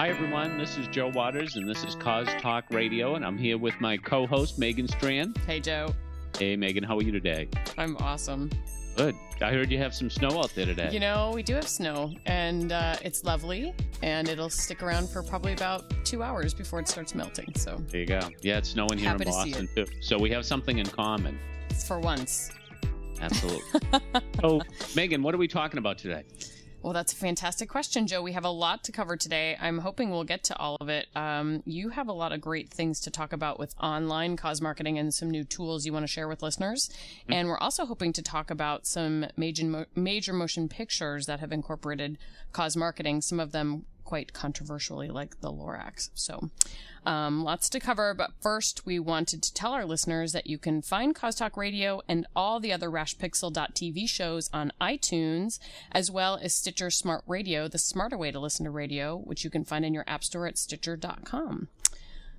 Hi, everyone. This is Joe Waters, and this is Cause Talk Radio, and I'm here with my co host, Megan Strand. Hey, Joe. Hey, Megan, how are you today? I'm awesome. Good. I heard you have some snow out there today. You know, we do have snow, and uh, it's lovely, and it'll stick around for probably about two hours before it starts melting. So there you go. Yeah, it's snowing here Happy in to Boston, too. So we have something in common. for once. Absolutely. so, Megan, what are we talking about today? Well, that's a fantastic question, Joe. We have a lot to cover today. I'm hoping we'll get to all of it. Um, you have a lot of great things to talk about with online cause marketing and some new tools you want to share with listeners. Mm-hmm. And we're also hoping to talk about some major, major motion pictures that have incorporated cause marketing, some of them quite controversially, like the Lorax. So, um, lots to cover. But first, we wanted to tell our listeners that you can find Cause Talk Radio and all the other RashPixel.tv shows on iTunes, as well as Stitcher Smart Radio, the smarter way to listen to radio, which you can find in your app store at Stitcher.com.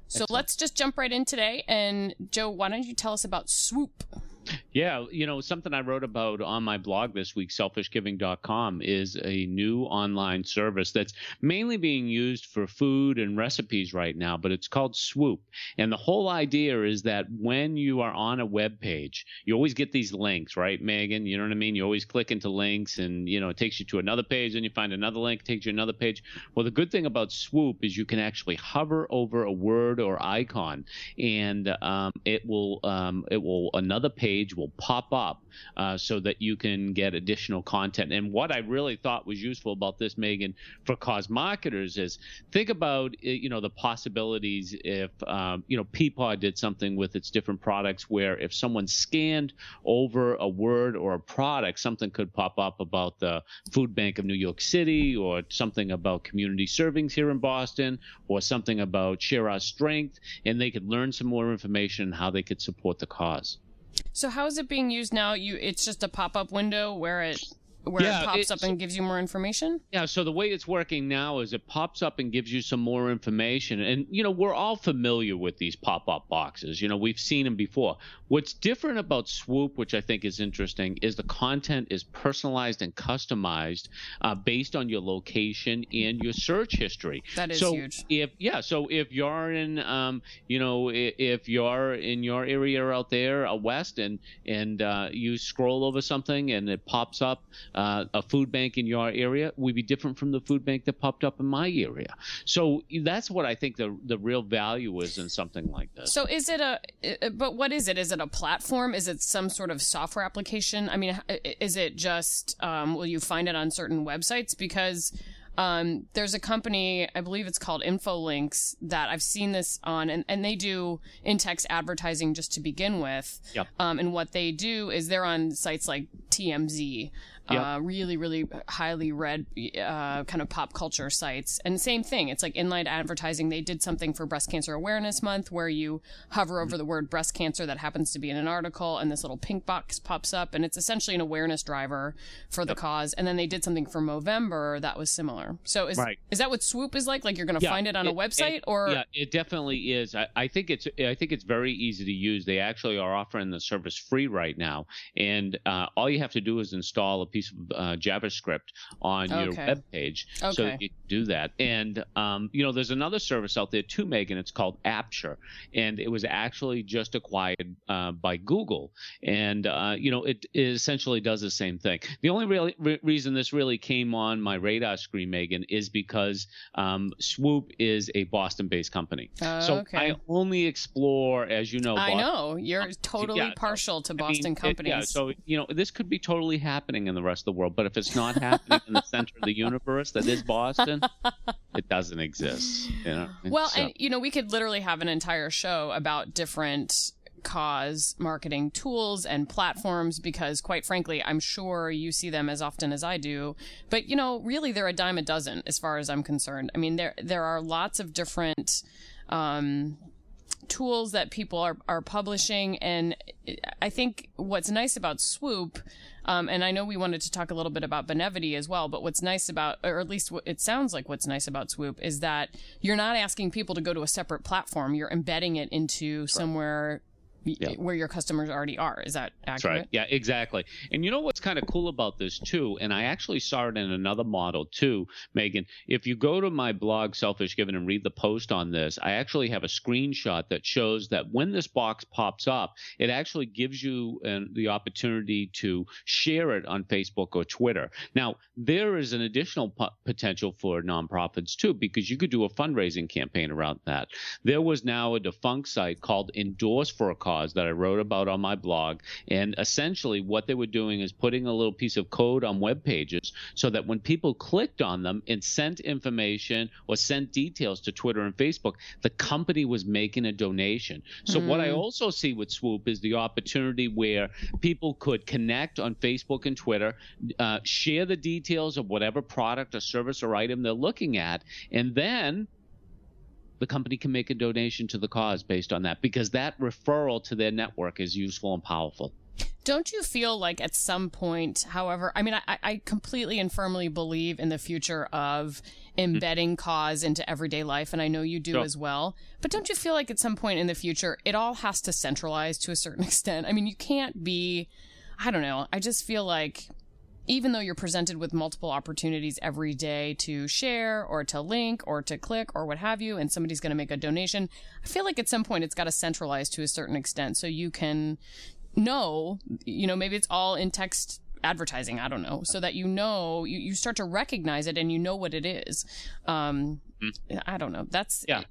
So Excellent. let's just jump right in today. And Joe, why don't you tell us about Swoop? Yeah, you know, something I wrote about on my blog this week, selfishgiving.com, is a new online service that's mainly being used for food and recipes right now, but it's called Swoop. And the whole idea is that when you are on a web page, you always get these links, right, Megan? You know what I mean? You always click into links and, you know, it takes you to another page, and you find another link, takes you another page. Well, the good thing about Swoop is you can actually hover over a word or icon, and um, it will, um, it will, another page will pop up uh, so that you can get additional content. And what I really thought was useful about this, Megan, for cause marketers is think about uh, you know the possibilities if um, you know Peapod did something with its different products where if someone scanned over a word or a product, something could pop up about the Food Bank of New York City or something about community servings here in Boston or something about Share Our Strength, and they could learn some more information on how they could support the cause. So how is it being used now? You it's just a pop-up window where it where yeah, it pops up and gives you more information? Yeah, so the way it's working now is it pops up and gives you some more information. And, you know, we're all familiar with these pop up boxes. You know, we've seen them before. What's different about Swoop, which I think is interesting, is the content is personalized and customized uh, based on your location and your search history. That is so huge. If, yeah, so if you're in, um, you know, if you're in your area out there, a west, and, and uh, you scroll over something and it pops up, uh, a food bank in your area would be different from the food bank that popped up in my area. So that's what I think the the real value is in something like this. So is it a? But what is it? Is it a platform? Is it some sort of software application? I mean, is it just? Um, will you find it on certain websites? Because um, there's a company, I believe it's called Infolinks, that I've seen this on, and, and they do in text advertising just to begin with. Yep. Um, and what they do is they're on sites like TMZ, yep. uh, really, really highly read uh, kind of pop culture sites. And same thing, it's like inline advertising. They did something for Breast Cancer Awareness Month where you hover over the word breast cancer that happens to be in an article, and this little pink box pops up, and it's essentially an awareness driver for the yep. cause. And then they did something for Movember that was similar. So is right. is that what Swoop is like? Like you're going to yeah, find it on it, a website, it, or yeah, it definitely is. I, I think it's I think it's very easy to use. They actually are offering the service free right now, and uh, all you have to do is install a piece of uh, JavaScript on okay. your web page okay. so you do that. And um, you know, there's another service out there too, Megan. It's called Apture, and it was actually just acquired uh, by Google, and uh, you know, it, it, essentially does the same thing. The only really, re- reason this really came on my radar screen, Megan, is because um, Swoop is a Boston-based company. So okay. I only explore, as you know, I know you're totally yeah, partial to Boston I mean, companies. It, yeah, so you know, this could be totally happening in the rest of the world, but if it's not happening in the center of the universe that is Boston, it doesn't exist. You know. Well, so. and you know, we could literally have an entire show about different cause marketing tools and platforms because quite frankly i'm sure you see them as often as i do but you know really they're a dime a dozen as far as i'm concerned i mean there there are lots of different um, tools that people are, are publishing. And I think what's nice about Swoop, um, and I know we wanted to talk a little bit about Benevity as well, but what's nice about, or at least it sounds like what's nice about Swoop is that you're not asking people to go to a separate platform. You're embedding it into somewhere Yeah. where your customers already are. Is that accurate? Right. Yeah, exactly. And you know what's kind of cool about this too, and I actually saw it in another model too, Megan. If you go to my blog, Selfish Giving, and read the post on this, I actually have a screenshot that shows that when this box pops up, it actually gives you uh, the opportunity to share it on Facebook or Twitter. Now, there is an additional p- potential for nonprofits too, because you could do a fundraising campaign around that. There was now a defunct site called Endorse for a Cause that I wrote about on my blog. And essentially, what they were doing is putting a little piece of code on web pages so that when people clicked on them and sent information or sent details to Twitter and Facebook, the company was making a donation. So, mm. what I also see with Swoop is the opportunity where people could connect on Facebook and Twitter, uh, share the details of whatever product or service or item they're looking at, and then the company can make a donation to the cause based on that because that referral to their network is useful and powerful. Don't you feel like at some point, however, I mean, I, I completely and firmly believe in the future of embedding cause into everyday life, and I know you do sure. as well. But don't you feel like at some point in the future, it all has to centralize to a certain extent? I mean, you can't be, I don't know, I just feel like even though you're presented with multiple opportunities every day to share or to link or to click or what have you, and somebody's going to make a donation, I feel like at some point it's got to centralize to a certain extent so you can know, you know, maybe it's all in text advertising, I don't know, so that you know, you, you start to recognize it and you know what it is. Um, mm-hmm. I don't know. That's yeah.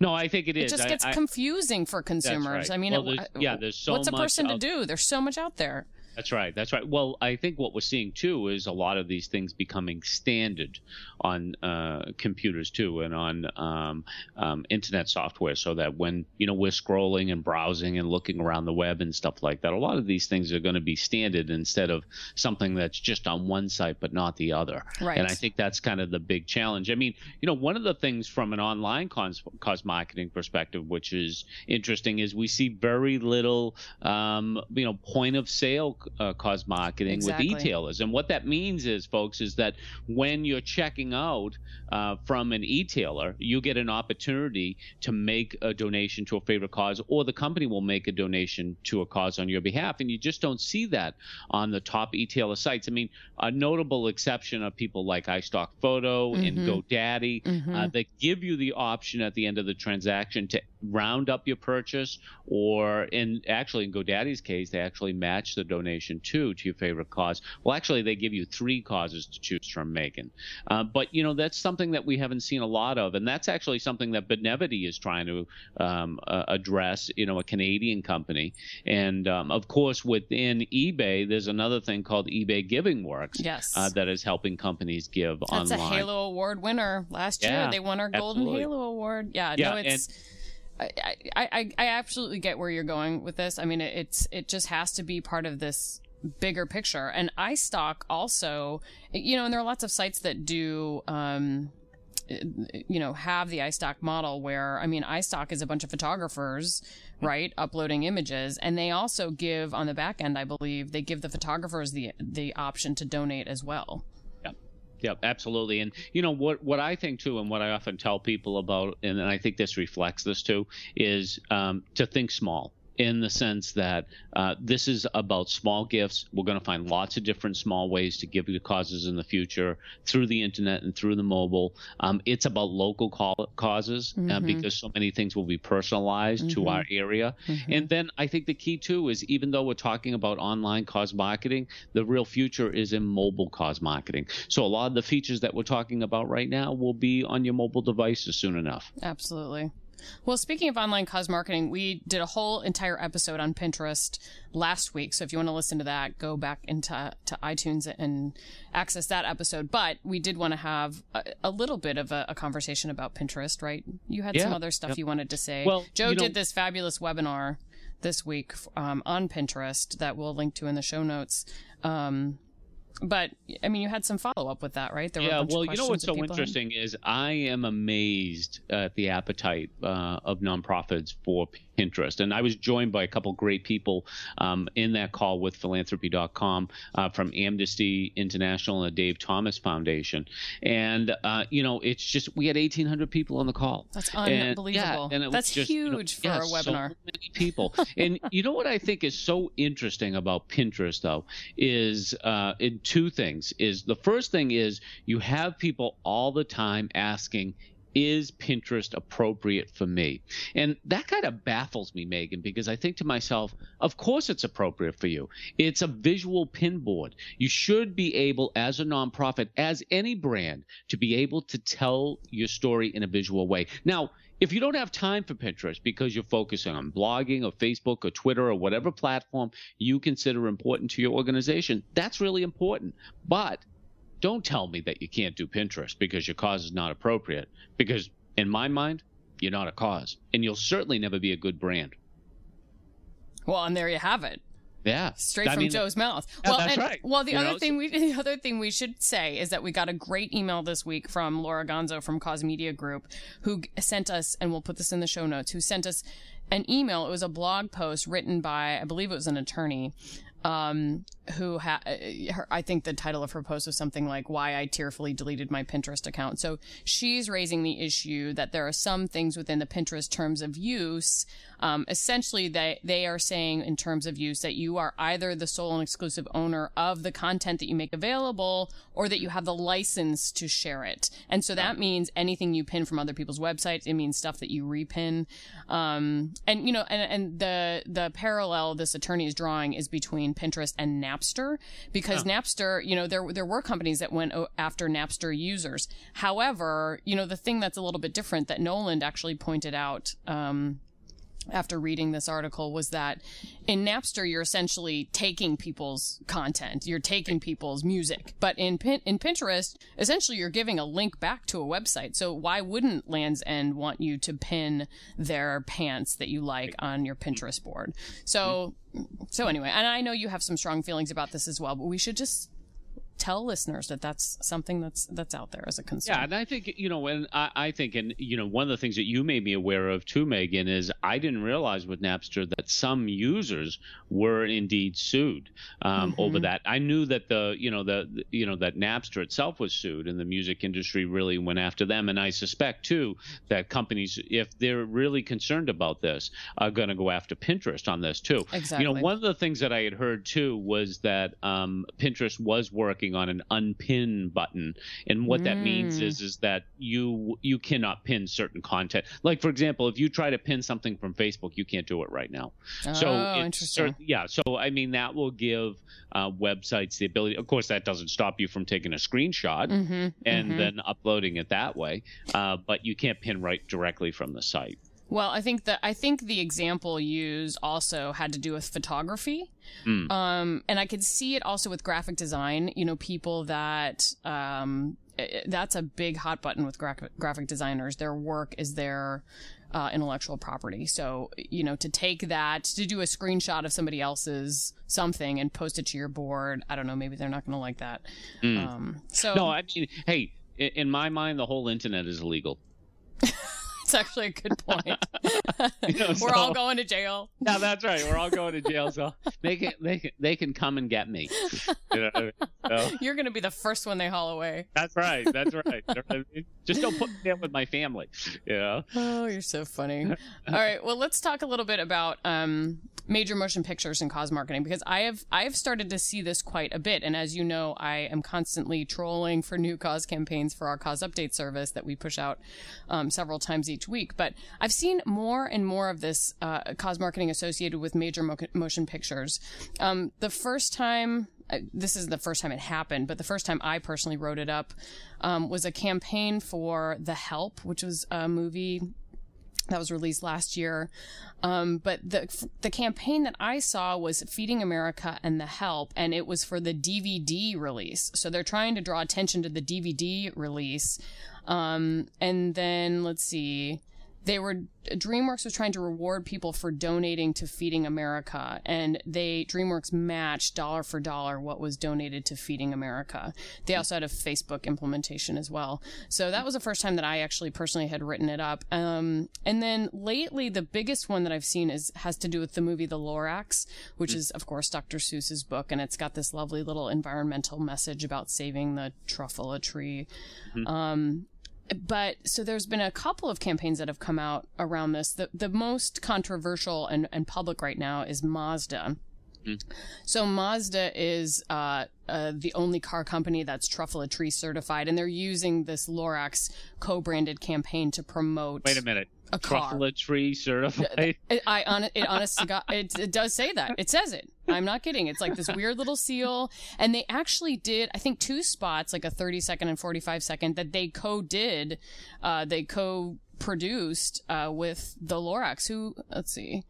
No, I think it is. It just gets I, confusing for consumers. Right. I mean, well, it, yeah, there's so what's a person out- to do? There's so much out there. That's right. That's right. Well, I think what we're seeing too is a lot of these things becoming standard on uh, computers too, and on um, um, internet software, so that when you know we're scrolling and browsing and looking around the web and stuff like that, a lot of these things are going to be standard instead of something that's just on one site but not the other. Right. And I think that's kind of the big challenge. I mean, you know, one of the things from an online cause marketing perspective, which is interesting, is we see very little, um, you know, point of sale uh, cause marketing exactly. with retailers. And what that means is, folks, is that when you're checking out uh, from an e-tailer, you get an opportunity to make a donation to a favorite cause, or the company will make a donation to a cause on your behalf. And you just don't see that on the top e-tailer sites. I mean, a notable exception are people like iStock Photo mm-hmm. and GoDaddy mm-hmm. uh, that give you the option at the end of the transaction to round up your purchase, or in actually in GoDaddy's case, they actually match the donation too to your favorite cause. Well, actually, they give you three causes to choose from, Megan. Uh, but you know that's something that we haven't seen a lot of, and that's actually something that Benevity is trying to um, uh, address. You know, a Canadian company, and um, of course within eBay, there's another thing called eBay Giving Works. Yes. Uh, that is helping companies give that's online. That's a Halo Award winner last yeah, year. They won our absolutely. Golden Halo Award. Yeah. Yeah. No, it's. And, I, I, I absolutely get where you're going with this. I mean, it's it just has to be part of this bigger picture. And iStock also, you know, and there are lots of sites that do, um, you know, have the iStock model where, I mean, iStock is a bunch of photographers, right, uploading images, and they also give on the back end, I believe, they give the photographers the the option to donate as well. Yep, absolutely. And you know what what I think too, and what I often tell people about, and I think this reflects this too, is um, to think small in the sense that uh, this is about small gifts. We're going to find lots of different small ways to give to causes in the future through the internet and through the mobile. Um, it's about local causes uh, mm-hmm. uh, because so many things will be personalized mm-hmm. to our area. Mm-hmm. And then I think the key too is even though we're talking about online cause marketing, the real future is in mobile cause marketing. So a lot of the features that we're talking about right now will be on your mobile devices soon enough. Absolutely. Well, speaking of online cause marketing, we did a whole entire episode on Pinterest last week. So if you want to listen to that, go back into to iTunes and access that episode. But we did want to have a, a little bit of a, a, conversation about Pinterest, right? You had yeah. some other stuff yep. you wanted to say. Well, Joe did this fabulous webinar this week um, on Pinterest that we'll link to in the show notes. Um, but I mean, you had some follow up with that, right? There yeah. well, you know what's so interesting had? is I am amazed at the appetite uh, of nonprofits for Pinterest, and I was joined by a couple great people um, in that call with Philanthropy.com uh, from Amnesty International and the Dave Thomas Foundation, and uh, you know, it's just we had 1,800 people on the call. That's unbelievable. And, yeah, and That's just, huge you know, for yeah, a webinar. So many people, and you know what I think is so interesting about Pinterest though is uh, in two things. Is the first thing is you have people all the time asking, is Pinterest appropriate for me? And that kind of baffles me, Megan, because I think to myself, of course it's appropriate for you. It's a visual pin board. You should be able, as a nonprofit, as any brand, to be able to tell your story in a visual way. Now, if you don't have time for Pinterest because you're focusing on blogging or Facebook or Twitter or whatever platform you consider important to your organization, that's really important. But don't tell me that you can't do Pinterest because your cause is not appropriate. Because in my mind, you're not a cause, and you'll certainly never be a good brand. Well, and there you have it. Yeah, straight I from mean, Joe's mouth. Yeah, well, that's and, right. Well, the you other know, thing we the other thing we should say is that we got a great email this week from Laura Gonzo from Cause Media Group, who sent us, and we'll put this in the show notes, who sent us an email. It was a blog post written by, I believe it was an attorney, um, who ha- her, I think the title of her post was something like why I tearfully deleted my Pinterest account. So she's raising the issue that there are some things within the Pinterest terms of use. Um, essentially they, they are saying in terms of use that you are either the sole and exclusive owner of the content that you make available or that you have the license to share it. And so that means anything you pin from other people's websites. It means stuff that you repin. Um, and you know, and, and the, the parallel this attorney is drawing is between Pinterest and Napster because oh. Napster, you know, there, there were companies that went after Napster users. However, you know, the thing that's a little bit different that Noland actually pointed out, um, after reading this article was that in Napster you're essentially taking people's content, you're taking people's music, but in Pin- in Pinterest essentially you're giving a link back to a website. So why wouldn't Lands End want you to pin their pants that you like on your Pinterest board? So mm-hmm. so anyway, and I know you have some strong feelings about this as well, but we should just tell listeners that that's something that's that's out there as a concern. Yeah, and I think you know, and I, I, think, and you know, one of the things that you made me aware of too, Megan, is I didn't realize with Napster that some users were indeed sued um, mm-hmm. over that. I knew that the you know the you know that Napster itself was sued, and the music industry really went after them. And I suspect too that companies, if they're really concerned about this, are going to go after Pinterest on this too. Exactly. You know, one of the things that I had heard too was that um, Pinterest was working working on an unpin button, and what mm. that means is mm. is that you you cannot pin certain content. Like for example, if you try to pin something from Facebook, you can't do it right now. Oh, so interesting. yeah, so I mean that will give uh, websites the ability. Of course, that doesn't stop you from taking a screenshot mm-hmm, and mm-hmm. then uploading it that way, uh, but you can't pin right directly from the site. Well, I think that I think the example used also had to do with photography, mm. um, and I could see it also with graphic design. You know, people that um, that's a big hot button with gra- graphic designers. Their work is their uh, intellectual property. So, you know, to take that, to do a screenshot of somebody else's something and post it to your board, I don't know, maybe they're not going to like that. Mm. Um, so, no, I mean, hey, in my mind, the whole internet is illegal. That's actually a good point. you know, We're so, all going to jail. Yeah, that's right. We're all going to jail. So they can they can they can come and get me. You know, so. You're going to be the first one they haul away. That's right. That's right. Just don't put me down with my family. You know. Oh, you're so funny. All right. Well, let's talk a little bit about um, major motion pictures and cause marketing because I have I have started to see this quite a bit. And as you know, I am constantly trolling for new cause campaigns for our cause update service that we push out um, several times each week. But I've seen more and more of this uh, cause marketing associated with major mo- motion pictures. Um, the first time uh, this isn't the first time it happened, but the first time I personally wrote it up um, was a campaign for The Help, which was a movie that was released last year. Um, but the the campaign that I saw was Feeding America and The Help, and it was for the DVD release. So they're trying to draw attention to the DVD release. Um, and then let's see. They were DreamWorks was trying to reward people for donating to Feeding America, and they DreamWorks matched dollar for dollar what was donated to Feeding America. They also had a Facebook implementation as well. So that was the first time that I actually personally had written it up. Um, and then lately, the biggest one that I've seen is has to do with the movie The Lorax, which is of course Dr. Seuss's book, and it's got this lovely little environmental message about saving the truffula tree. Mm-hmm. Um, but so there's been a couple of campaigns that have come out around this. The the most controversial and, and public right now is Mazda. Mm. So Mazda is uh, uh, the only car company that's truffula tree certified, and they're using this Lorax co-branded campaign to promote. Wait a minute. A truffula tree certified. I, I on it, honest to God, it, it does say that. It says it. I'm not kidding. It's like this weird little seal, and they actually did. I think two spots, like a 30 second and 45 second, that they co-did. Uh, they co-produced uh, with the Lorax. Who? Let's see.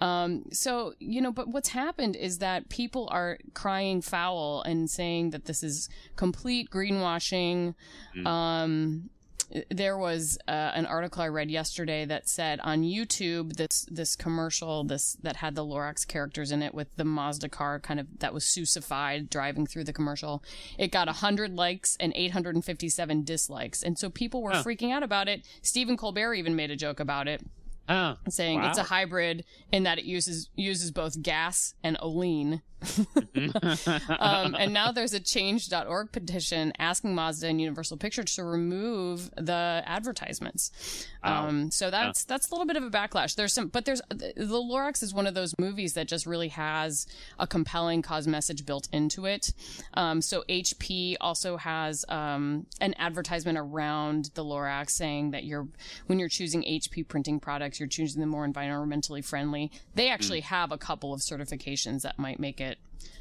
Um, so, you know, but what's happened is that people are crying foul and saying that this is complete greenwashing. Mm. Um, there was uh, an article I read yesterday that said on YouTube this this commercial this that had the Lorax characters in it with the Mazda car kind of that was Seussified driving through the commercial. It got 100 likes and 857 dislikes, and so people were freaking out about it. Stephen Colbert even made a joke about it. Oh, saying wow. it's a hybrid in that it uses uses both gas and Olean um, and now there's a change.org petition asking Mazda and Universal Pictures to remove the advertisements. Wow. Um, so that's yeah. that's a little bit of a backlash. There's some, but there's the Lorax is one of those movies that just really has a compelling cause message built into it. Um, so HP also has um, an advertisement around the Lorax saying that you're when you're choosing HP printing products, you're choosing the more environmentally friendly. They actually mm. have a couple of certifications that might make it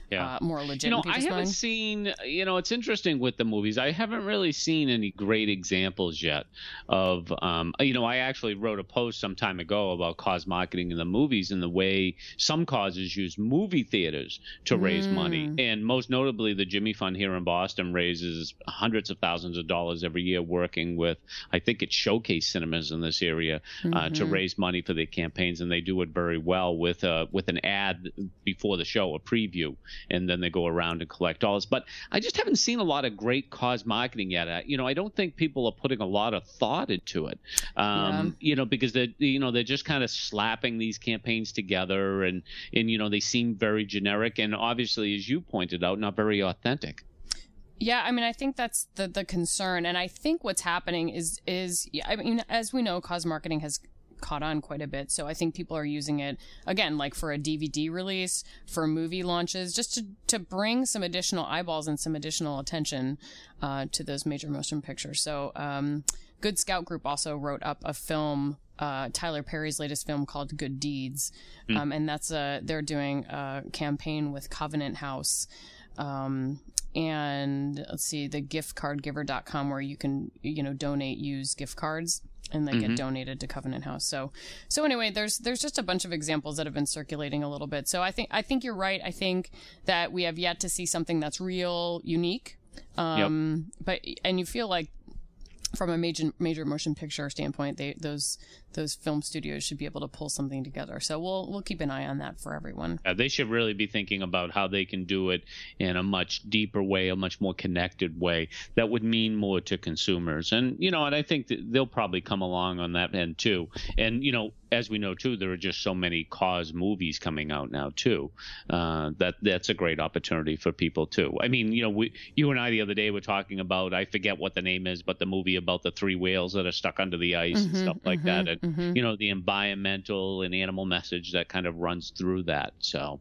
yeah. Uh, more legit. You know, I haven't mind. seen. You know, it's interesting with the movies. I haven't really seen any great examples yet of. Um, you know, I actually wrote a post some time ago about cause marketing in the movies and the way some causes use movie theaters to raise mm. money, and most notably, the Jimmy Fund here in Boston raises hundreds of thousands of dollars every year working with. I think it's Showcase Cinemas in this area uh, mm-hmm. to raise money for their campaigns, and they do it very well with a with an ad before the show, a preview and then they go around and collect dollars. But I just haven't seen a lot of great cause marketing yet. I, you know, I don't think people are putting a lot of thought into it. Um, yeah. You know, because they you know they're just kind of slapping these campaigns together, and and you know they seem very generic, and obviously, as you pointed out, not very authentic. Yeah, I mean, I think that's the the concern, and I think what's happening is is I mean, as we know, cause marketing has caught on quite a bit. So I think people are using it again, like for a DVD release, for movie launches, just to, to bring some additional eyeballs and some additional attention uh, to those major motion pictures. So um, Good Scout Group also wrote up a film. Uh, Tyler Perry's latest film called Good Deeds, mm. um, and that's a they're doing a campaign with Covenant House, um, and let's see the giftcardgiver.com where you can you know donate use gift cards and they mm-hmm. get donated to Covenant House. So so anyway, there's there's just a bunch of examples that have been circulating a little bit. So I think I think you're right. I think that we have yet to see something that's real unique. Um yep. but and you feel like from a major major motion picture standpoint, they those those film studios should be able to pull something together. So we'll we'll keep an eye on that for everyone. Yeah, they should really be thinking about how they can do it in a much deeper way, a much more connected way that would mean more to consumers. And you know, and I think that they'll probably come along on that end too. And you know, as we know too, there are just so many cause movies coming out now too. Uh, that that's a great opportunity for people too. I mean, you know, we, you and I the other day were talking about I forget what the name is, but the movie about the three whales that are stuck under the ice mm-hmm, and stuff like mm-hmm, that. And mm-hmm. you know the environmental and animal message that kind of runs through that. So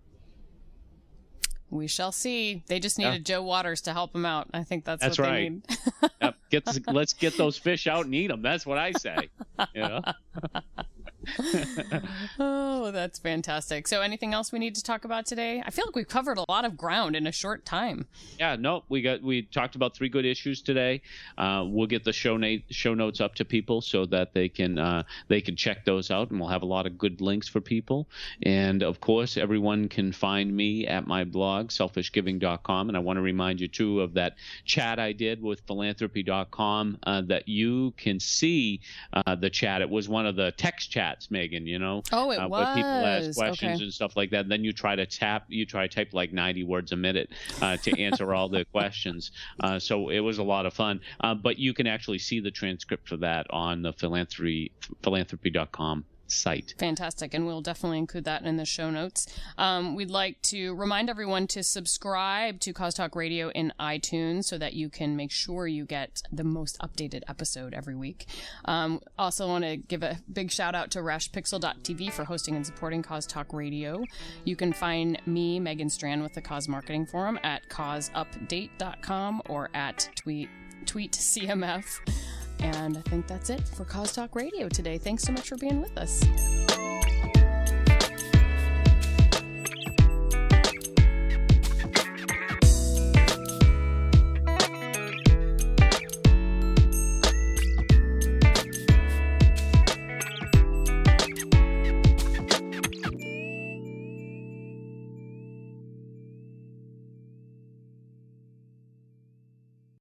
we shall see. They just needed yeah. Joe Waters to help them out. I think that's, that's what right. they need. yep. Get let's get those fish out and eat them. That's what I say. Know? oh, that's fantastic. So, anything else we need to talk about today? I feel like we've covered a lot of ground in a short time. Yeah, no, we got we talked about three good issues today. Uh, we'll get the show na- show notes up to people so that they can uh, they can check those out, and we'll have a lot of good links for people. And of course, everyone can find me at my blog selfishgiving.com. And I want to remind you too of that chat I did with philanthropy.com uh, that you can see uh, the chat. It was one of the text chats, Megan. You know, oh, it uh, was. People ask questions okay. and stuff like that. And then you try to tap, you try to type like 90 words a minute uh, to answer all the questions. Uh, so it was a lot of fun. Uh, but you can actually see the transcript for that on the philanthropy philanthropy.com site. Fantastic. And we'll definitely include that in the show notes. Um, we'd like to remind everyone to subscribe to Cause Talk Radio in iTunes so that you can make sure you get the most updated episode every week. Um, also want to give a big shout out to rashpixel.tv for hosting and supporting Cause Talk Radio. You can find me, Megan Strand, with the Cause Marketing Forum at causeupdate.com or at tweet, tweet CMF. And I think that's it for Cause Talk Radio today. Thanks so much for being with us.